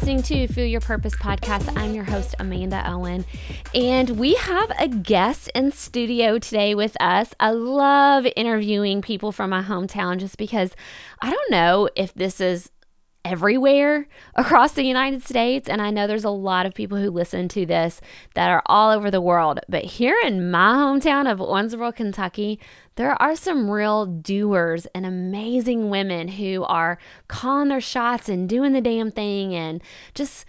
listening to Fuel Your Purpose podcast. I'm your host, Amanda Owen, and we have a guest in studio today with us. I love interviewing people from my hometown just because I don't know if this is everywhere across the United States. And I know there's a lot of people who listen to this that are all over the world. But here in my hometown of Owensboro, Kentucky, there are some real doers and amazing women who are calling their shots and doing the damn thing and just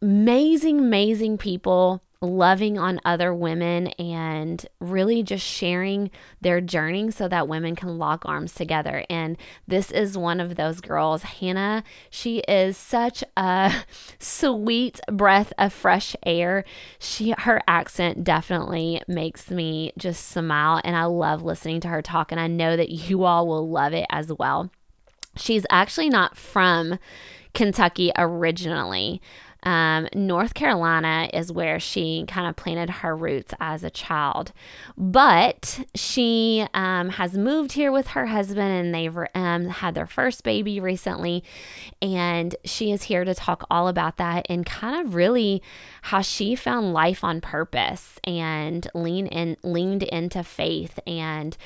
amazing, amazing people loving on other women and really just sharing their journey so that women can lock arms together. And this is one of those girls, Hannah. She is such a sweet breath of fresh air. She her accent definitely makes me just smile and I love listening to her talk and I know that you all will love it as well. She's actually not from Kentucky originally. Um, North Carolina is where she kind of planted her roots as a child. But she um, has moved here with her husband and they've um, had their first baby recently. And she is here to talk all about that and kind of really how she found life on purpose and lean in, leaned into faith and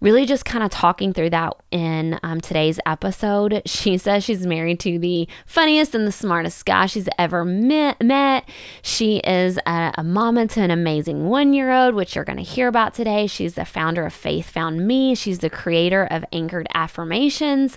really just kind of talking through that in um, today's episode. She says she's married to the funniest and the smartest guy she's ever met. She is a, a mama to an amazing one year old, which you're going to hear about today. She's the founder of Faith Found Me, she's the creator of Anchored Affirmations.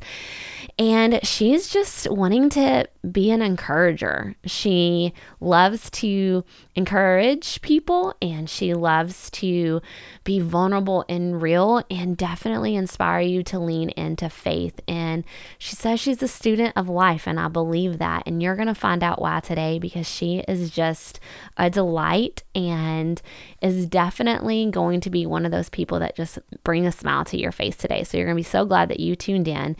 And she's just wanting to be an encourager. She loves to encourage people and she loves to be vulnerable and real and definitely inspire you to lean into faith. And she says she's a student of life, and I believe that. And you're going to find out why today because she is just a delight and is definitely going to be one of those people that just bring a smile to your face today. So you're going to be so glad that you tuned in.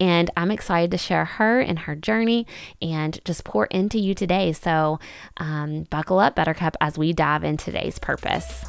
And I'm excited to share her and her journey and just pour into you today. So um, buckle up, Buttercup, as we dive into today's purpose.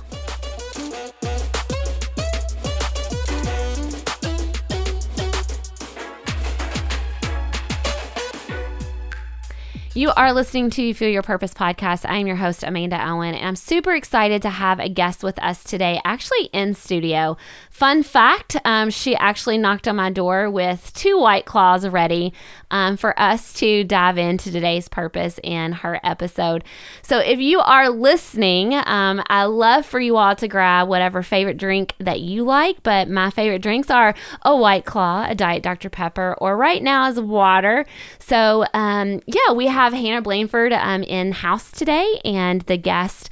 You are listening to Fuel Your Purpose podcast. I am your host, Amanda Owen, and I'm super excited to have a guest with us today, actually in studio. Fun fact um, she actually knocked on my door with two White Claws ready um, for us to dive into today's purpose in her episode. So if you are listening, um, I love for you all to grab whatever favorite drink that you like, but my favorite drinks are a White Claw, a Diet Dr. Pepper, or right now is water. So um, yeah, we have Hannah Blandford um, in house today, and the guest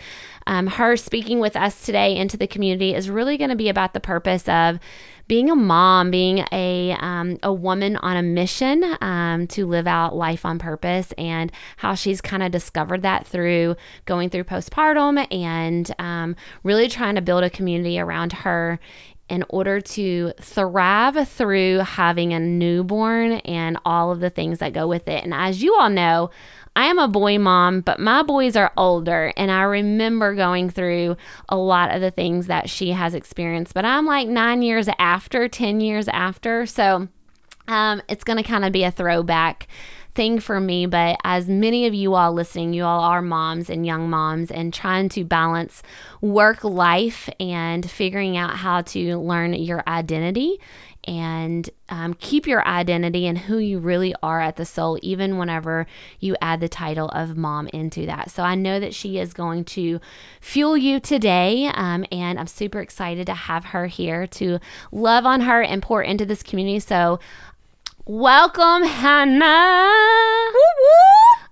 um, her speaking with us today into the community is really going to be about the purpose of being a mom, being a um, a woman on a mission um, to live out life on purpose, and how she's kind of discovered that through going through postpartum and um, really trying to build a community around her in order to thrive through having a newborn and all of the things that go with it. And as you all know, I am a boy mom, but my boys are older, and I remember going through a lot of the things that she has experienced. But I'm like nine years after, 10 years after. So um, it's going to kind of be a throwback thing for me. But as many of you all listening, you all are moms and young moms and trying to balance work life and figuring out how to learn your identity and um, keep your identity and who you really are at the soul, even whenever you add the title of mom into that. So I know that she is going to fuel you today, um, and I'm super excited to have her here to love on her and pour into this community. So, welcome, Hannah.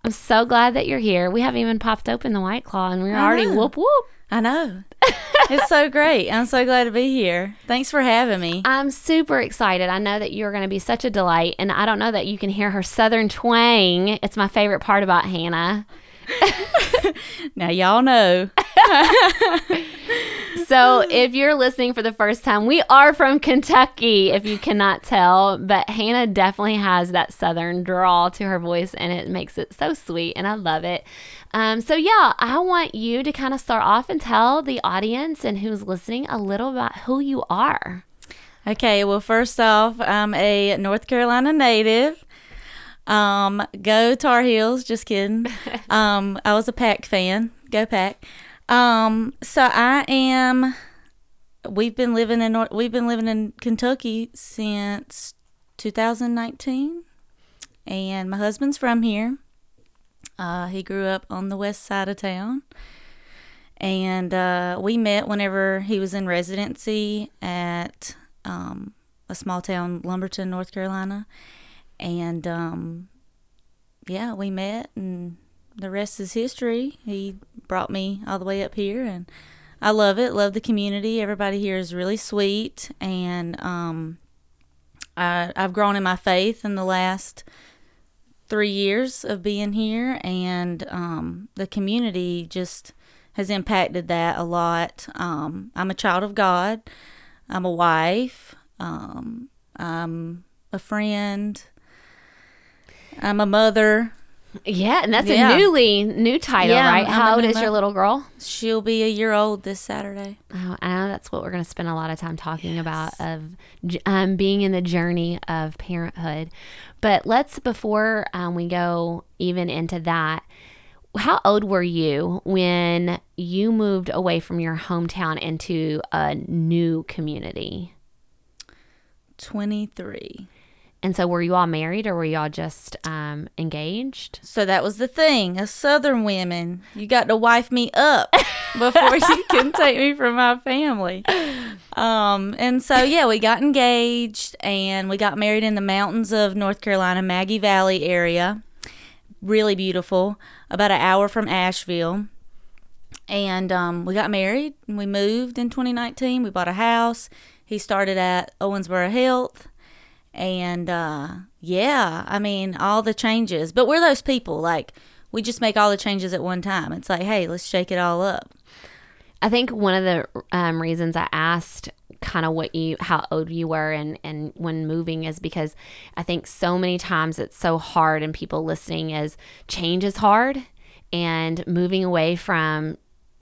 I'm so glad that you're here. We haven't even popped open the White Claw, and we're already whoop whoop. I know. It's so great. I'm so glad to be here. Thanks for having me. I'm super excited. I know that you're going to be such a delight. And I don't know that you can hear her southern twang. It's my favorite part about Hannah. now, y'all know. so, if you're listening for the first time, we are from Kentucky, if you cannot tell. But Hannah definitely has that southern drawl to her voice, and it makes it so sweet. And I love it. Um, so, yeah, I want you to kind of start off and tell the audience and who's listening a little about who you are. Okay, well, first off, I'm a North Carolina native. Um, go Tar Heels. Just kidding. um, I was a Pack fan. Go Pack. Um, so I am. We've been living in North, we've been living in Kentucky since 2019, and my husband's from here. Uh, he grew up on the west side of town, and uh, we met whenever he was in residency at um, a small town, Lumberton, North Carolina, and um, yeah, we met, and the rest is history. He brought me all the way up here, and I love it. Love the community. Everybody here is really sweet, and um, I, I've grown in my faith in the last three years of being here, and um, the community just has impacted that a lot. Um, I'm a child of God. I'm a wife. Um, I'm a friend. I'm a mother. Yeah, and that's Yeah. a newly new title, Yeah, right? I'm How old is your little girl? She'll be a year old this Saturday. Oh, I know that's what we're going to spend a lot of time talking about of um, being in the journey of parenthood. But let's before um, we go even into that. How old were you when you moved away from your hometown into a new community? 23. And so, were you all married or were you all just um, engaged? So that was the thing. As Southern women, you got to wife me up before you can take me from my family. Um, and so yeah, we got engaged and we got married in the mountains of North Carolina, Maggie Valley area. Really beautiful, about an hour from Asheville. And um, we got married and we moved in 2019. We bought a house. He started at Owensboro Health. And uh, yeah, I mean, all the changes. But we're those people, like, we just make all the changes at one time. It's like, hey, let's shake it all up. I think one of the um, reasons I asked kind of what you, how old you were, and and when moving is because I think so many times it's so hard, and people listening is change is hard, and moving away from,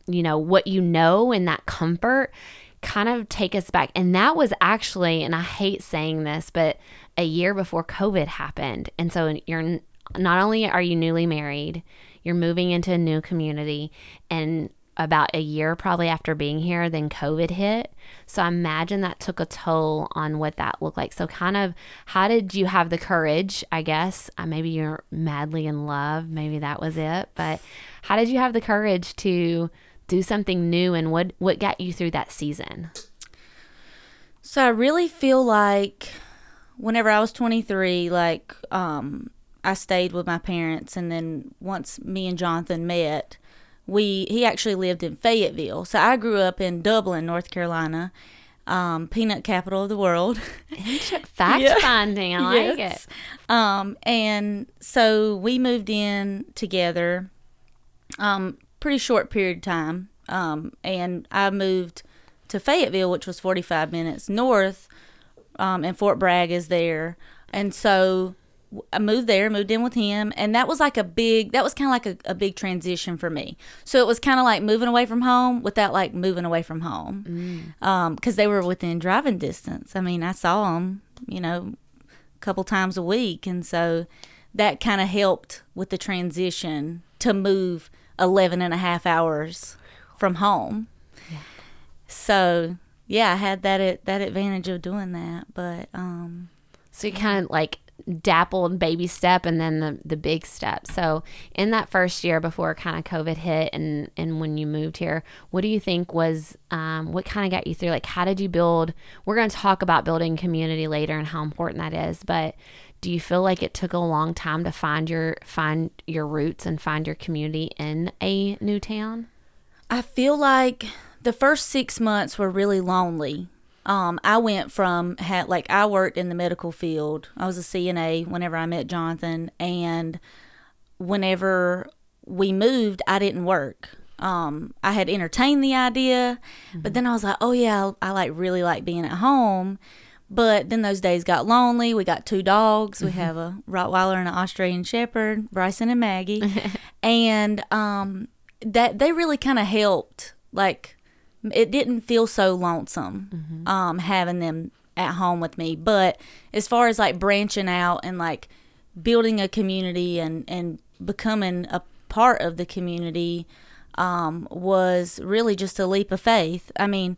you know, what you know and that comfort kind of take us back. And that was actually, and I hate saying this, but a year before COVID happened, and so you're not only are you newly married, you're moving into a new community, and about a year probably after being here, then COVID hit. So I imagine that took a toll on what that looked like. So, kind of, how did you have the courage? I guess uh, maybe you're madly in love. Maybe that was it. But how did you have the courage to do something new, and what what got you through that season? So I really feel like whenever I was 23, like um, I stayed with my parents, and then once me and Jonathan met, we he actually lived in Fayetteville. So I grew up in Dublin, North Carolina, um, peanut capital of the world. Fact Yeah. finding, I like Yes. it. Um, and so we moved in together, um, pretty short period of time. Um, and I moved to Fayetteville, which was 45 minutes north, um, and Fort Bragg is there. And so I moved there, moved in with him, and that was like a big, that was kind of like a, a big transition for me. So it was kind of like moving away from home without like moving away from home. Um, cause they were within driving distance. I mean, I saw them, you know, a couple times a week. And so that kind of helped with the transition to move 11 and a half hours from home. So yeah, I had that, that advantage of doing that. But, um, So you kind of like dappled baby step and then the, the big step. So in that first year before kind of COVID hit and, and when you moved here, what do you think was, um, what kind of got you through? Like, how did you build, we're going to talk about building community later and how important that is, but do you feel like it took a long time to find your, find your roots and find your community in a new town? I feel like the first six months were really lonely. Um, I went from had like I worked in the medical field. I was a CNA whenever I met Jonathan, and whenever we moved, I didn't work. Um, I had entertained the idea, but then I was like, oh yeah, I, I like really like being at home. But then those days got lonely. We got two dogs. We have a Rottweiler and an Australian Shepherd, Bryson and Maggie, and um, that they really kind of helped. Like it didn't feel so lonesome um, having them at home with me. But as far as like branching out and like building a community and and becoming a part of the community um, was really just a leap of faith. I mean,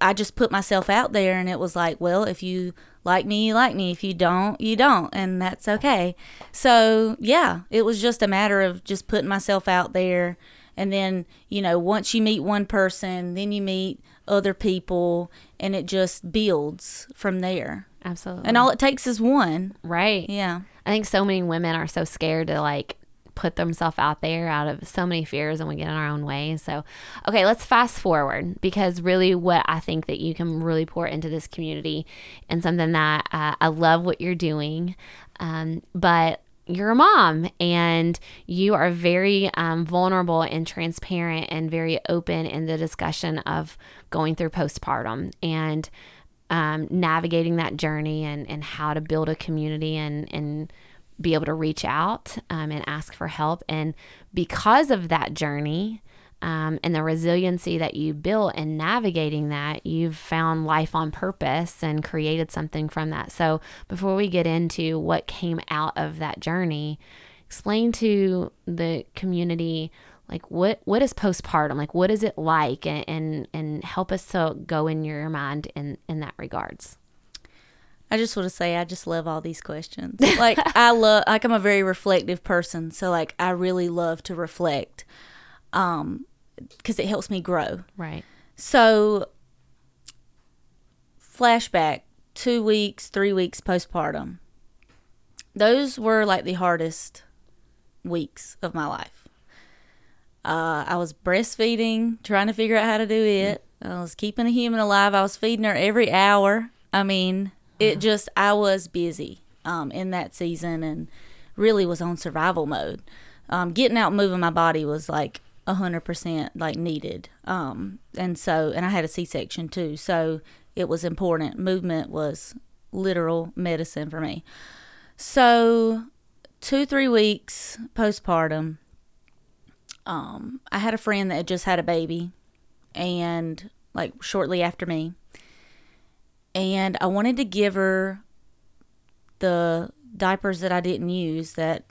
I just put myself out there, and it was like, well, if you like me, you like me. If you don't, you don't, and that's okay. So yeah, it was just a matter of just putting myself out there, and then you know, once you meet one person, then you meet other people, and it just builds from there. Absolutely. And all it takes is one. right. Yeah. I think so many women are so scared to like put themselves out there out of so many fears and we get in our own way. So, okay, let's fast forward because really what I think that you can really pour into this community and something that uh, I love what you're doing. Um, but you're a mom and you are very um, vulnerable and transparent and very open in the discussion of going through postpartum and um, navigating that journey and, and how to build a community and, and be able to reach out um, and ask for help. And because of that journey um, and the resiliency that you built in navigating that, you've found life on purpose and created something from that. So before we get into what came out of that journey, explain to the community like what what is postpartum like what is it like and and, and help us to go in your mind in in that regards I just want to say I just love all these questions. Like I love like I'm a very reflective person, so like I really love to reflect um cuz it helps me grow. right So flashback 2 weeks, 3 weeks postpartum. Those were like the hardest weeks of my life. Uh, I was breastfeeding, trying to figure out how to do it. I was keeping a human alive. I was feeding her every hour. I mean, it just I was busy um, in that season and really was on survival mode. Um, getting out moving my body was like a hundred percent like needed. Um, and so and I had a C section too, so it was important. Movement was literal medicine for me. So two three weeks postpartum. Um, I had a friend that just had a baby, and like shortly after me, and I wanted to give her the diapers that I didn't use that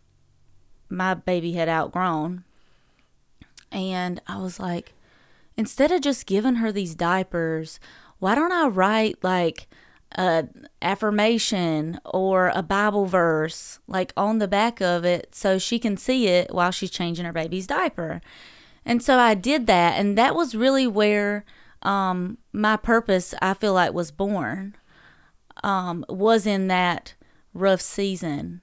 my baby had outgrown. And I was like, instead of just giving her these diapers, why don't I write like a affirmation or a Bible verse like on the back of it so she can see it while she's changing her baby's diaper? And so I did that, and that was really where um, my purpose I feel like was born. Um, was in that rough season.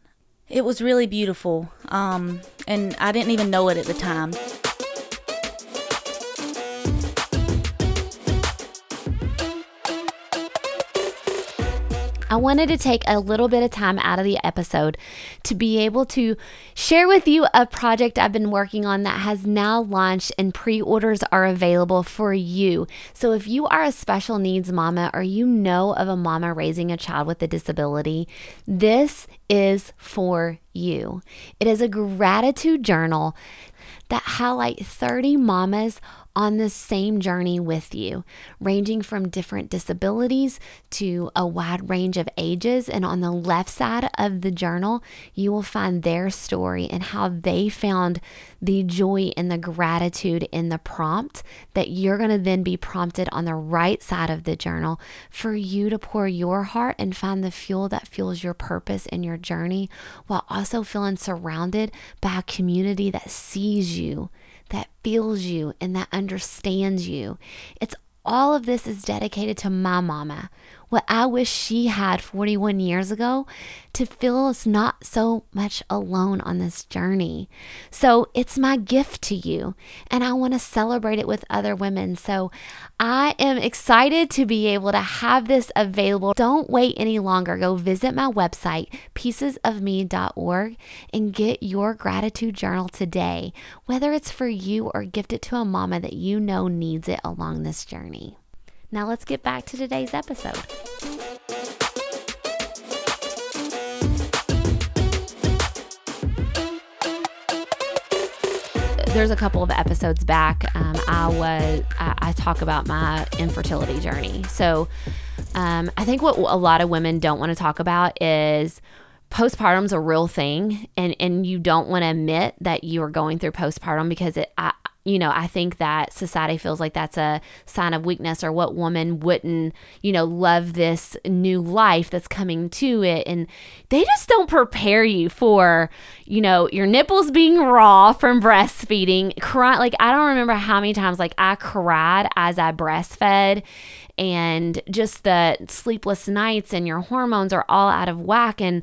It was really beautiful, um, and I didn't even know it at the time. I wanted to take a little bit of time out of the episode to be able to share with you a project I've been working on that has now launched and pre orders are available for you. So, if you are a special needs mama or you know of a mama raising a child with a disability, this is for you. It is a gratitude journal that highlight 30 mamas on the same journey with you, ranging from different disabilities to a wide range of ages. And on the left side of the journal, you will find their story and how they found the joy and the gratitude in the prompt that you're going to then be prompted on the right side of the journal for you to pour your heart and find the fuel that fuels your purpose in your journey while also feeling surrounded by a community that sees you that feels you and that understands you. It's all of this is dedicated to my mama. What I wish she had 41 years ago to feel us not so much alone on this journey. So it's my gift to you, and I want to celebrate it with other women. So I am excited to be able to have this available. Don't wait any longer. Go visit my website, piecesofme.org, and get your gratitude journal today, whether it's for you or gift it to a mama that you know needs it along this journey. Now let's get back to today's episode. There's a couple of episodes back. Um, I was I, I talk about my infertility journey. So um, I think what a lot of women don't want to talk about is postpartum's a real thing and and you don't want to admit that you are going through postpartum because it I, you know, I think that society feels like that's a sign of weakness or what woman wouldn't, you know, love this new life that's coming to it. And they just don't prepare you for, you know, your nipples being raw from breastfeeding. Cry, like, I don't remember how many times, like, I cried as I breastfed and just the sleepless nights and your hormones are all out of whack and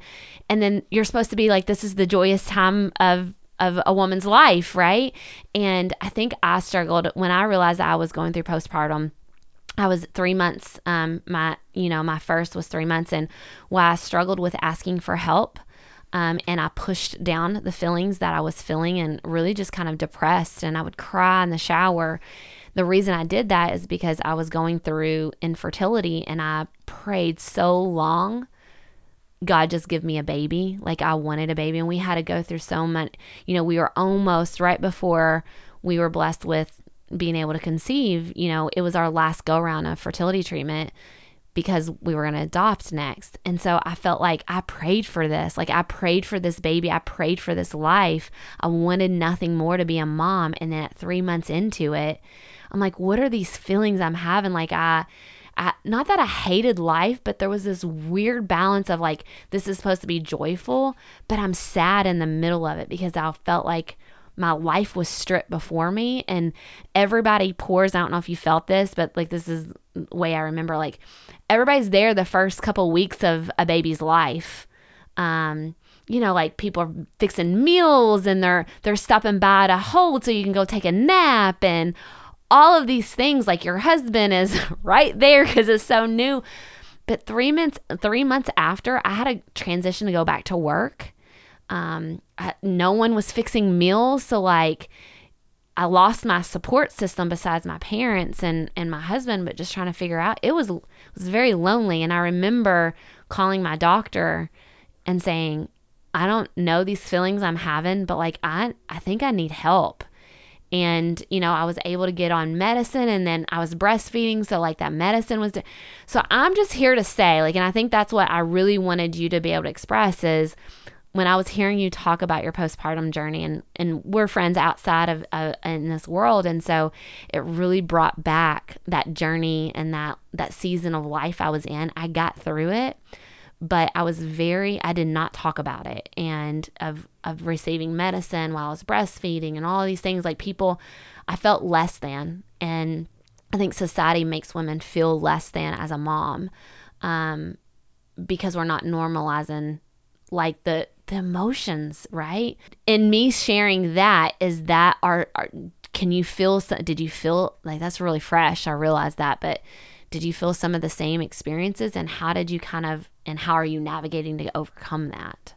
and then you're supposed to be like this is the joyous time of of a woman's life, right? And I think I struggled when I realized I was going through postpartum. I was three months. Um, my you know my first was three months, and why I struggled with asking for help, um, and I pushed down the feelings that I was feeling, and really just kind of depressed, and I would cry in the shower. The reason I did that is because I was going through infertility, and I prayed so long God just give me a baby. Like I wanted a baby and we had to go through so much, you know, we were almost right before we were blessed with being able to conceive, you know, it was our last go round of fertility treatment because we were going to adopt next. And so I felt like I prayed for this. Like I prayed for this baby. I prayed for this life. I wanted nothing more to be a mom. And then at 3 months into it, I'm like, what are these feelings I'm having? Like I I, not that I hated life, but there was this weird balance of like, this is supposed to be joyful, but I'm sad in the middle of it because I felt like my life was stripped before me and everybody pours. I don't know if you felt this, but like, this is the way I remember like, everybody's there the first couple weeks of a baby's life. Um, you know, like people are fixing meals and they're they're stopping by to hold so you can go take a nap and all of these things like your husband is right there because it's so new. But three months three months after i had a transition to go back to work. Um, I, no one was fixing meals so like i lost my support system besides my parents and and my husband but just trying to figure out it was it was very lonely. And i remember calling my doctor and saying i don't know these feelings i'm having but like i i think i need help and you know i was able to get on medicine and then i was breastfeeding so like that medicine was so i'm just here to say like and i think that's what i really wanted you to be able to express is when i was hearing you talk about your postpartum journey and and we're friends outside of uh, in this world and so it really brought back that journey and that that season of life i was in. I got through it but I was very I did not talk about it and of of receiving medicine while I was breastfeeding and all these things like people I felt less than and I think society makes women feel less than as a mom um, because we're not normalizing like the the emotions, right? And me sharing that is that are, are can you feel did you feel like that's really fresh? I realized that, but did you feel some of the same experiences and how did you kind of and how are you navigating to overcome that?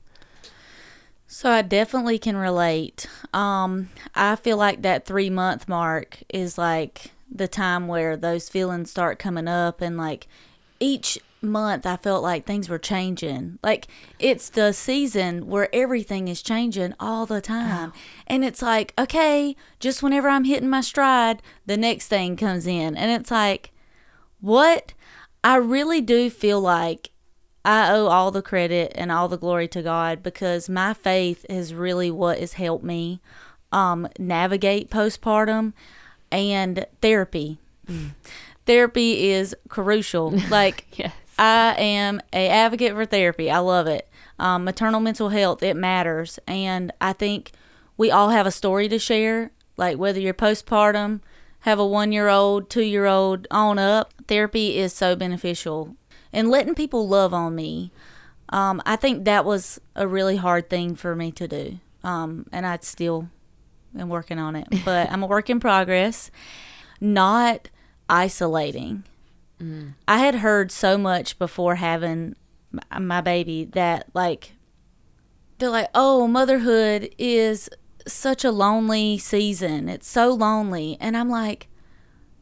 So I definitely can relate. Um, I feel like that three month mark is like the time where those feelings start coming up, and like each month I felt like things were changing. Like it's the season where everything is changing all the time. Oh. And it's like, okay, just whenever I'm hitting my stride, the next thing comes in. And it's like, what? I really do feel like I owe all the credit and all the glory to God because my faith is really what has helped me um, navigate postpartum and therapy. Mm. Therapy is crucial. Like, yes. I am a advocate for therapy. I love it. Um, maternal mental health, it matters. And I think we all have a story to share. Like, whether you're postpartum, have a one year old, two year old on up, therapy is so beneficial and letting people love on me. Um, I think that was a really hard thing for me to do. Um, and I still am working on it, but I'm a work in progress. Not isolating. Mm. I had heard so much before having my baby that, like, they're like, oh, motherhood is such a lonely season. It's so lonely. And I'm like,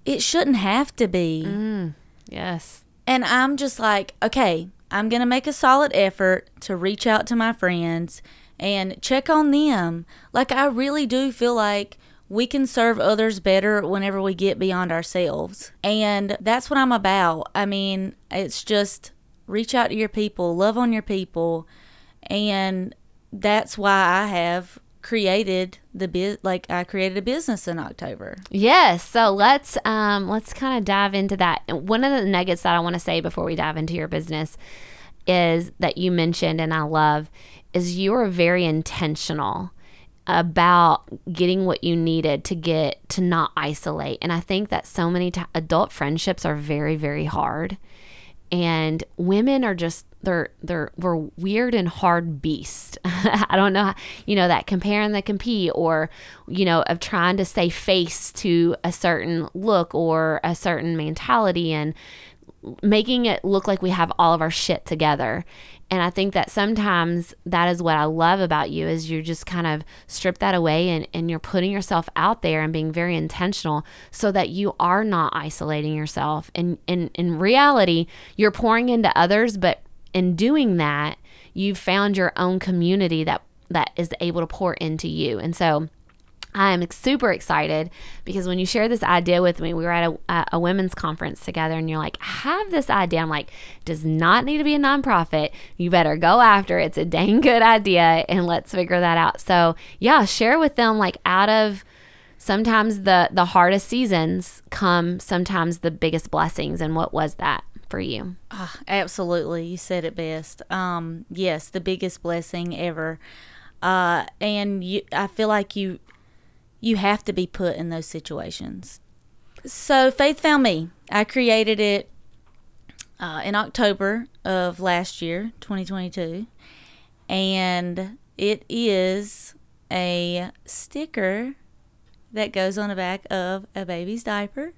it shouldn't have to be. Mm. Yes. And I'm just like, okay, I'm going to make a solid effort to reach out to my friends and check on them. Like, I really do feel like we can serve others better whenever we get beyond ourselves. And that's what I'm about. I mean, it's just reach out to your people, love on your people, and that's why I have created the biz like I created a business in October. Yes. So let's um let's kind of dive into that. One of the nuggets that I want to say before we dive into your business is that you mentioned and I love is you are very intentional about getting what you needed to get to not isolate. And I think that so many t- adult friendships are very very hard. And women are just they're they're we're weird and hard beasts. I don't know, how, you know, that compare and the compete, or you know, of trying to stay face to a certain look or a certain mentality, and making it look like we have all of our shit together. And I think that sometimes that is what I love about you is you're just kind of strip that away and, and you're putting yourself out there and being very intentional so that you are not isolating yourself. And in, in reality, you're pouring into others, but in doing that, you've found your own community that that is able to pour into you. And so I'm super excited because when you share this idea with me, we were at a, a, women's conference together, and you're like, have this idea. I'm like, does not need to be a nonprofit. You better go after it. It's a dang good idea, and let's figure that out. So, yeah, share with them like out of sometimes the the hardest seasons come sometimes the biggest blessings. And what was that? For you? Oh, absolutely. You said it best. Um, yes, the biggest blessing ever. Uh, and you, I feel like you you have to be put in those situations. So Faith found me. I created it uh, in October of last year, 2022, and it is a sticker that goes on the back of a baby's diaper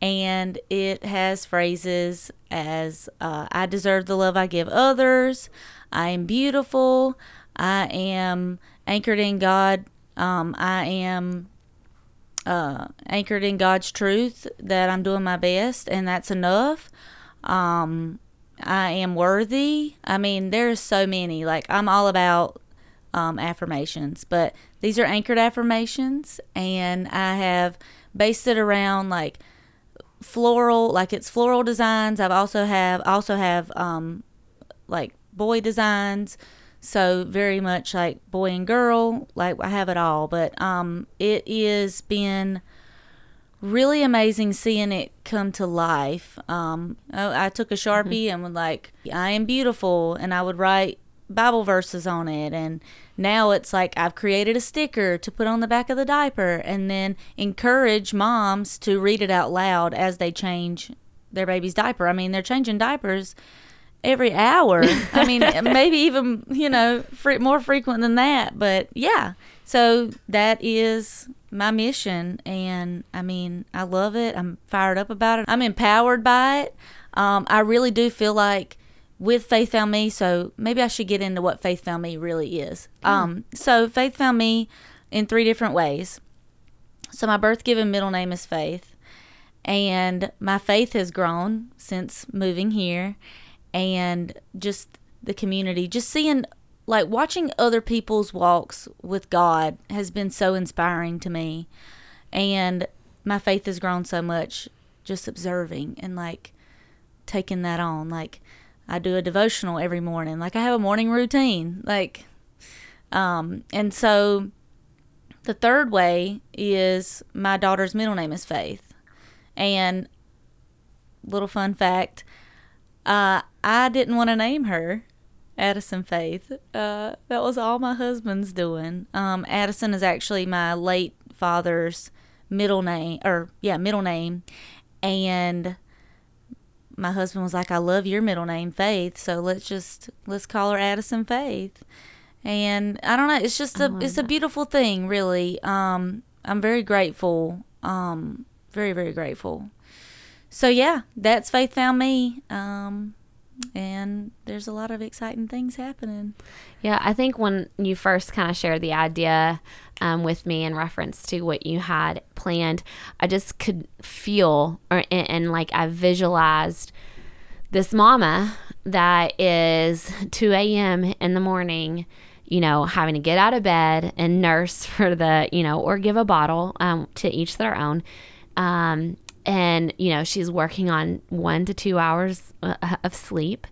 and it has phrases as uh, I deserve the love I give others, I am beautiful, I am anchored in God um, I am uh, anchored in God's truth that I'm doing my best and that's enough. Um, I am worthy. I mean, there's so many. Like, I'm all about um, affirmations, but these are anchored affirmations, and I have based it around like floral, like it's floral designs. I've also have also have um, like boy designs so very much like boy and girl, like I have it all. But um, it is been really amazing seeing it come to life. Um, I, I took a sharpie mm-hmm. and would like, I am beautiful, and I would write Bible verses on it. And now it's like I've created a sticker to put on the back of the diaper, and then encourage moms to read it out loud as they change their baby's diaper. I mean, they're changing diapers every hour. I mean, maybe even you know fre- more frequent than that. But yeah, so that is my mission, and I mean, I love it. I'm fired up about it. I'm empowered by it. Um, I really do feel like with Faith Found Me. So maybe I should get into what Faith Found Me really is. Mm. Um, so Faith found me in three different ways. So my birth given middle name is Faith, and my faith has grown since moving here and just the community, just seeing like watching other people's walks with God has been so inspiring to me. And my faith has grown so much just observing and like taking that on. Like I do a devotional every morning. Like I have a morning routine. Like um and so the third way is my daughter's middle name is Faith. And little fun fact, uh, I didn't want to name her Addison Faith. Uh, that was all my husband's doing. Um, Addison is actually my late father's middle name, or yeah, middle name. And my husband was like, "I love your middle name, Faith. So let's just let's call her Addison Faith." And I don't know, it's just a it's that. a beautiful thing, really. Um, I'm very grateful. Um, very very grateful so yeah, that's Faith Found Me. Um, and there's a lot of exciting things happening. Yeah, I think when you first kind of shared the idea um, with me in reference to what you had planned, I just could feel or and, and like I visualized this mama that is 2 a.m. in the morning you know, having to get out of bed and nurse for the, you know, or give a bottle um, to each their own. Um, and you know she's working on one to two hours uh, of sleep.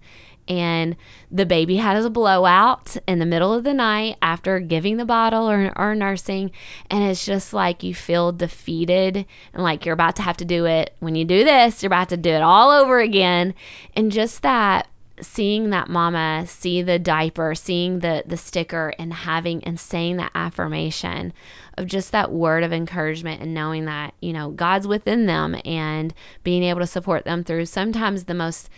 And the baby has a blowout in the middle of the night after giving the bottle or, or nursing. And it's just like you feel defeated and like you're about to have to do it. When you do this you're about to do it all over again. And just that seeing that mama see the diaper seeing the the sticker and having and saying that affirmation of just that word of encouragement and knowing that you know god's within them and being able to support them through sometimes the most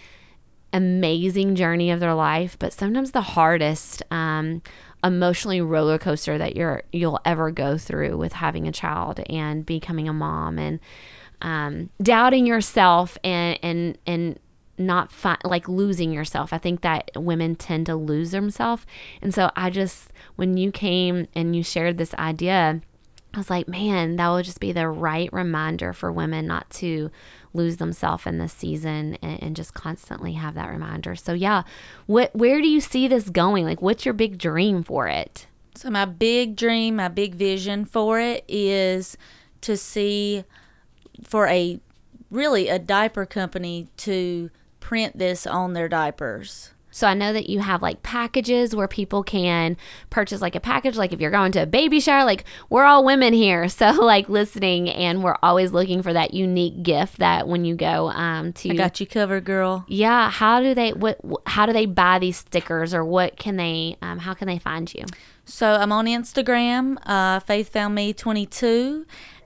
amazing journey of their life but sometimes the hardest um, emotionally roller coaster that you're you'll ever go through with having a child and becoming a mom and um, doubting yourself and and and not fi- like losing yourself. I think that women tend to lose themselves. And so I just, when you came and you shared this idea, I was like, man, that will just be the right reminder for women not to lose themselves in this season and, and, just constantly have that reminder. So yeah, what where do you see this going? Like what's your big dream for it? So my big dream, my big vision for it is to see for a really a diaper company to print this on their diapers. So I know that you have like packages where people can purchase like a package. Like if you're going to a baby shower, like we're all women here, so like listening, and we're always looking for that unique gift that when you go um to. I got you covered, girl. Yeah. How do they what? How do they buy these stickers, or what can they? Um, how can they find you? So I'm on Instagram, uh, Faith Found Me 22,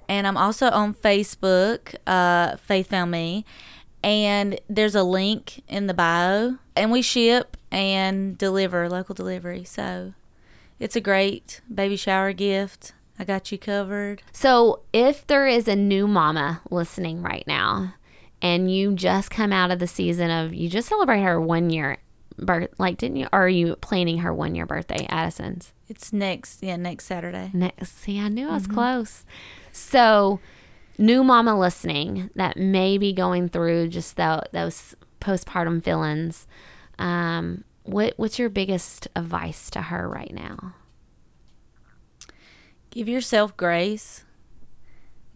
and I'm also on Facebook, uh, Faith Found Me and there's a link in the bio. And we ship and deliver local delivery. So it's a great baby shower gift. I got you covered. So if there is a new mama listening right now and you just come out of the season of you just celebrate her one year birth like didn't you or are you planning her one year birthday addison's? It's next yeah next saturday. Next see i knew i was mm-hmm. close. So new mama listening that may be going through just the, those postpartum feelings, um, what what's your biggest advice to her right now? Give yourself grace.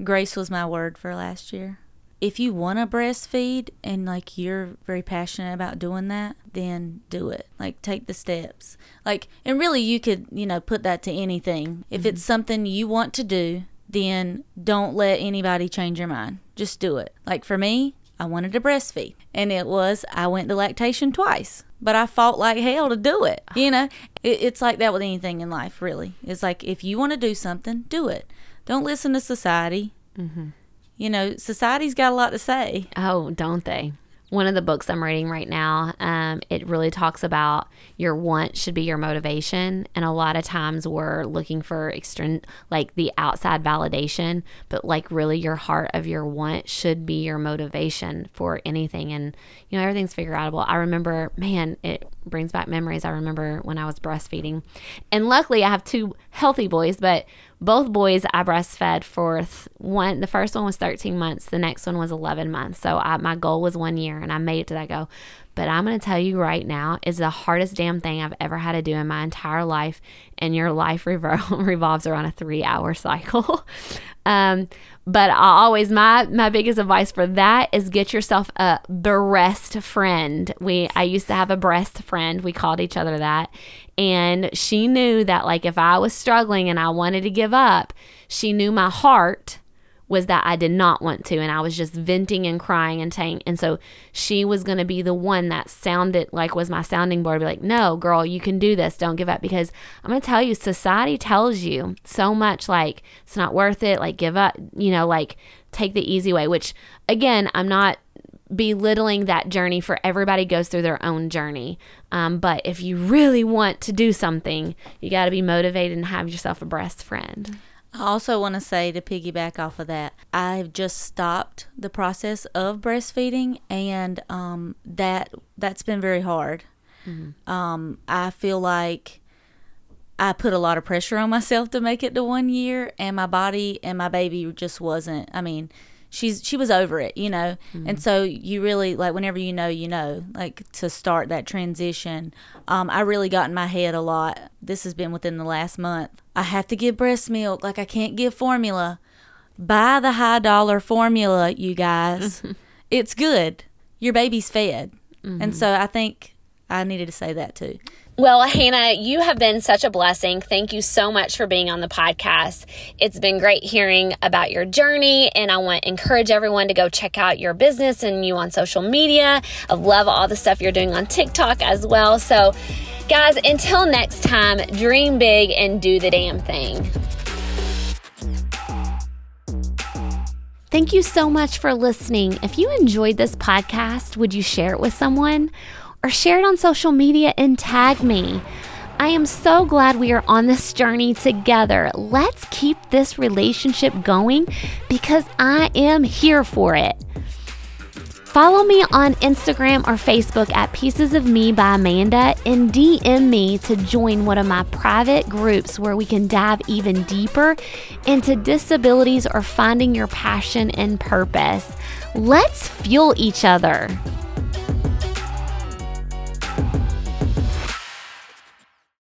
Grace was my word for last year. If you want to breastfeed and like you're very passionate about doing that, then do it. Like take the steps. Like and really you could, you know, put that to anything. If mm-hmm. it's something you want to do, then don't let anybody change your mind. Just do it. Like for me, I wanted to breastfeed, and it was I went to lactation twice, but I fought like hell to do it. You know, it, it's like that with anything in life, really. It's like if you want to do something, do it. Don't listen to society. Mm-hmm. You know, society's got a lot to say. Oh, don't they? One of the books I'm reading right now, um, it really talks about your want should be your motivation. And a lot of times we're looking for extern like the outside validation, but like really your heart of your want should be your motivation for anything. And, you know, everything's figure outable. I remember, man, it brings back memories. I remember when I was breastfeeding. And luckily I have two healthy boys, but both boys I breastfed for th- one. The first one was 13 months. The next one was 11 months. So I, my goal was one year, and I made it to that goal. But I'm going to tell you right now, is the hardest damn thing I've ever had to do in my entire life. And your life revol- revolves around a three hour cycle. um, but I always my my biggest advice for that is get yourself a breast friend. We I used to have a breast friend. We called each other that. And she knew that like if I was struggling and I wanted to give up, she knew my heart was that I did not want to and I was just venting and crying and saying and so she was going to be the one that sounded like was my sounding board be like no girl you can do this don't give up because I'm going to tell you society tells you so much like it's not worth it like give up you know like take the easy way which again I'm not belittling that journey for everybody goes through their own journey um, but if you really want to do something you got to be motivated and have yourself a breast friend I also want to say to piggyback off of that, I've just stopped the process of breastfeeding, and um, that that's been very hard. Mm-hmm. Um, I feel like I put a lot of pressure on myself to make it to one year, and my body and my baby just wasn't. I mean, she's she was over it, you know. Mm-hmm. And so you really like whenever you know, you know, like to start that transition. Um, I really got in my head a lot. This has been within the last month. I have to give breast milk, like I can't give formula. Buy the high dollar formula, you guys. it's good. Your baby's fed. Mm-hmm. And so I think I needed to say that too. Well, Hannah, you have been such a blessing. Thank you so much for being on the podcast. It's been great hearing about your journey, and I want to encourage everyone to go check out your business and you on social media. I love all the stuff you're doing on TikTok as well. So, guys, until next time, dream big and do the damn thing. Thank you so much for listening. If you enjoyed this podcast, would you share it with someone? Or share it on social media and tag me. I am so glad we are on this journey together. Let's keep this relationship going because I am here for it. Follow me on Instagram or Facebook at Pieces of Me by Amanda and DM me to join one of my private groups where we can dive even deeper into disabilities or finding your passion and purpose. Let's fuel each other.